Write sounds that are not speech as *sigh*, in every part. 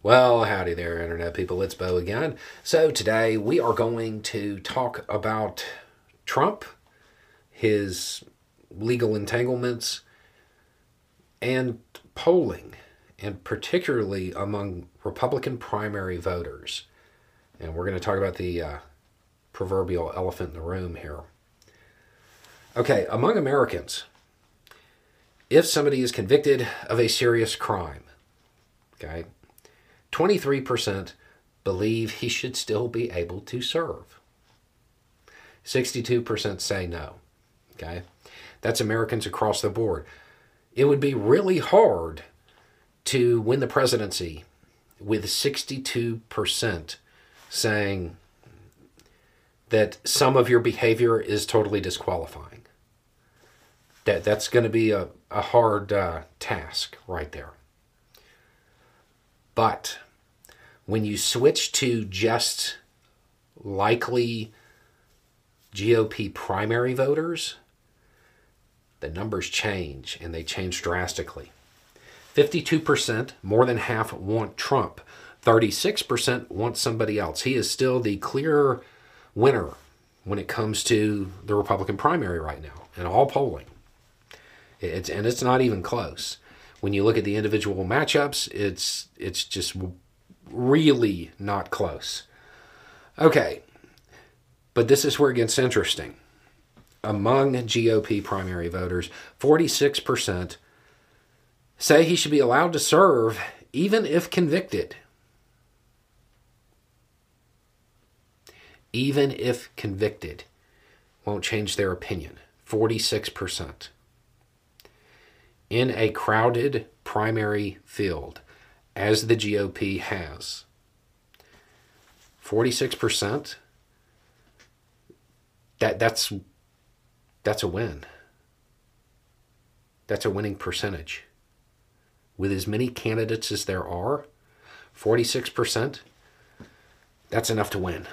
Well, howdy there, Internet people. It's Beau again. So, today we are going to talk about Trump, his legal entanglements, and polling, and particularly among Republican primary voters. And we're going to talk about the uh, proverbial elephant in the room here. Okay, among Americans, if somebody is convicted of a serious crime, okay, 23% believe he should still be able to serve. 62% say no. Okay? That's Americans across the board. It would be really hard to win the presidency with 62% saying that some of your behavior is totally disqualifying. That, that's going to be a, a hard uh, task right there. But when you switch to just likely GOP primary voters, the numbers change and they change drastically. 52%, more than half, want Trump. 36% want somebody else. He is still the clear winner when it comes to the Republican primary right now in all polling. It's, and it's not even close when you look at the individual matchups, it's it's just really not close. Okay, but this is where it gets interesting. Among GOP primary voters, 46% say he should be allowed to serve even if convicted. Even if convicted, won't change their opinion. 46% in a crowded primary field, as the GOP has. 46%, that, that's, that's a win. That's a winning percentage. With as many candidates as there are, 46%, that's enough to win.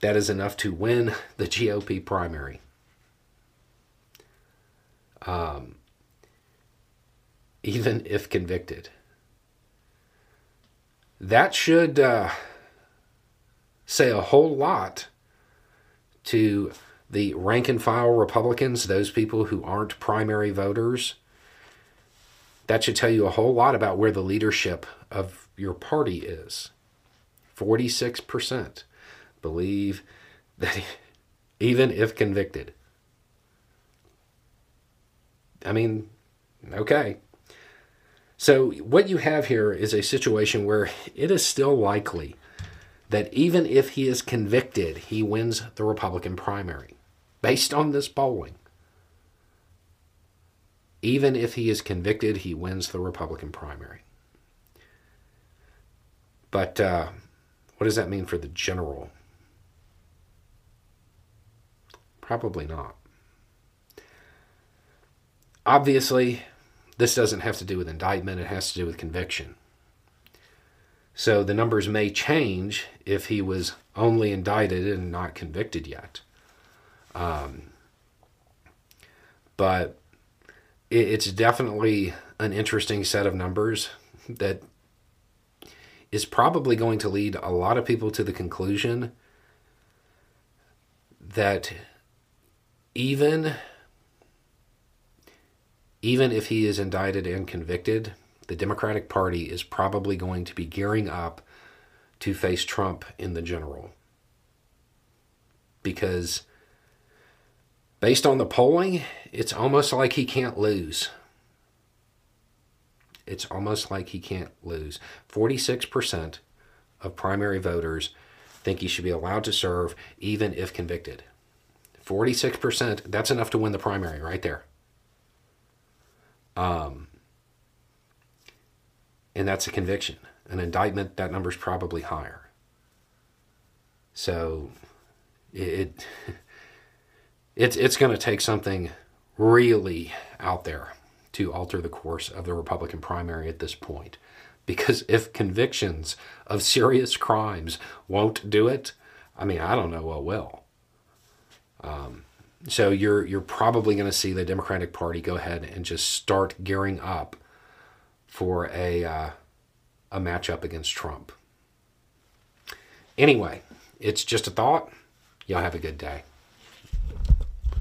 That is enough to win the GOP primary. Um, even if convicted. That should uh, say a whole lot to the rank and file Republicans, those people who aren't primary voters. That should tell you a whole lot about where the leadership of your party is. 46% believe that *laughs* even if convicted. I mean, okay. So, what you have here is a situation where it is still likely that even if he is convicted, he wins the Republican primary based on this polling. Even if he is convicted, he wins the Republican primary. But uh, what does that mean for the general? Probably not. Obviously, this doesn't have to do with indictment, it has to do with conviction. So the numbers may change if he was only indicted and not convicted yet. Um, but it, it's definitely an interesting set of numbers that is probably going to lead a lot of people to the conclusion that even even if he is indicted and convicted, the Democratic Party is probably going to be gearing up to face Trump in the general. Because based on the polling, it's almost like he can't lose. It's almost like he can't lose. 46% of primary voters think he should be allowed to serve even if convicted. 46%, that's enough to win the primary right there. Um, and that's a conviction. An indictment, that number's probably higher. So it, *laughs* it's it's going to take something really out there to alter the course of the Republican primary at this point. Because if convictions of serious crimes won't do it, I mean, I don't know what will. Um, so you're you're probably going to see the Democratic Party go ahead and just start gearing up for a uh, a matchup against Trump. Anyway, it's just a thought. Y'all have a good day.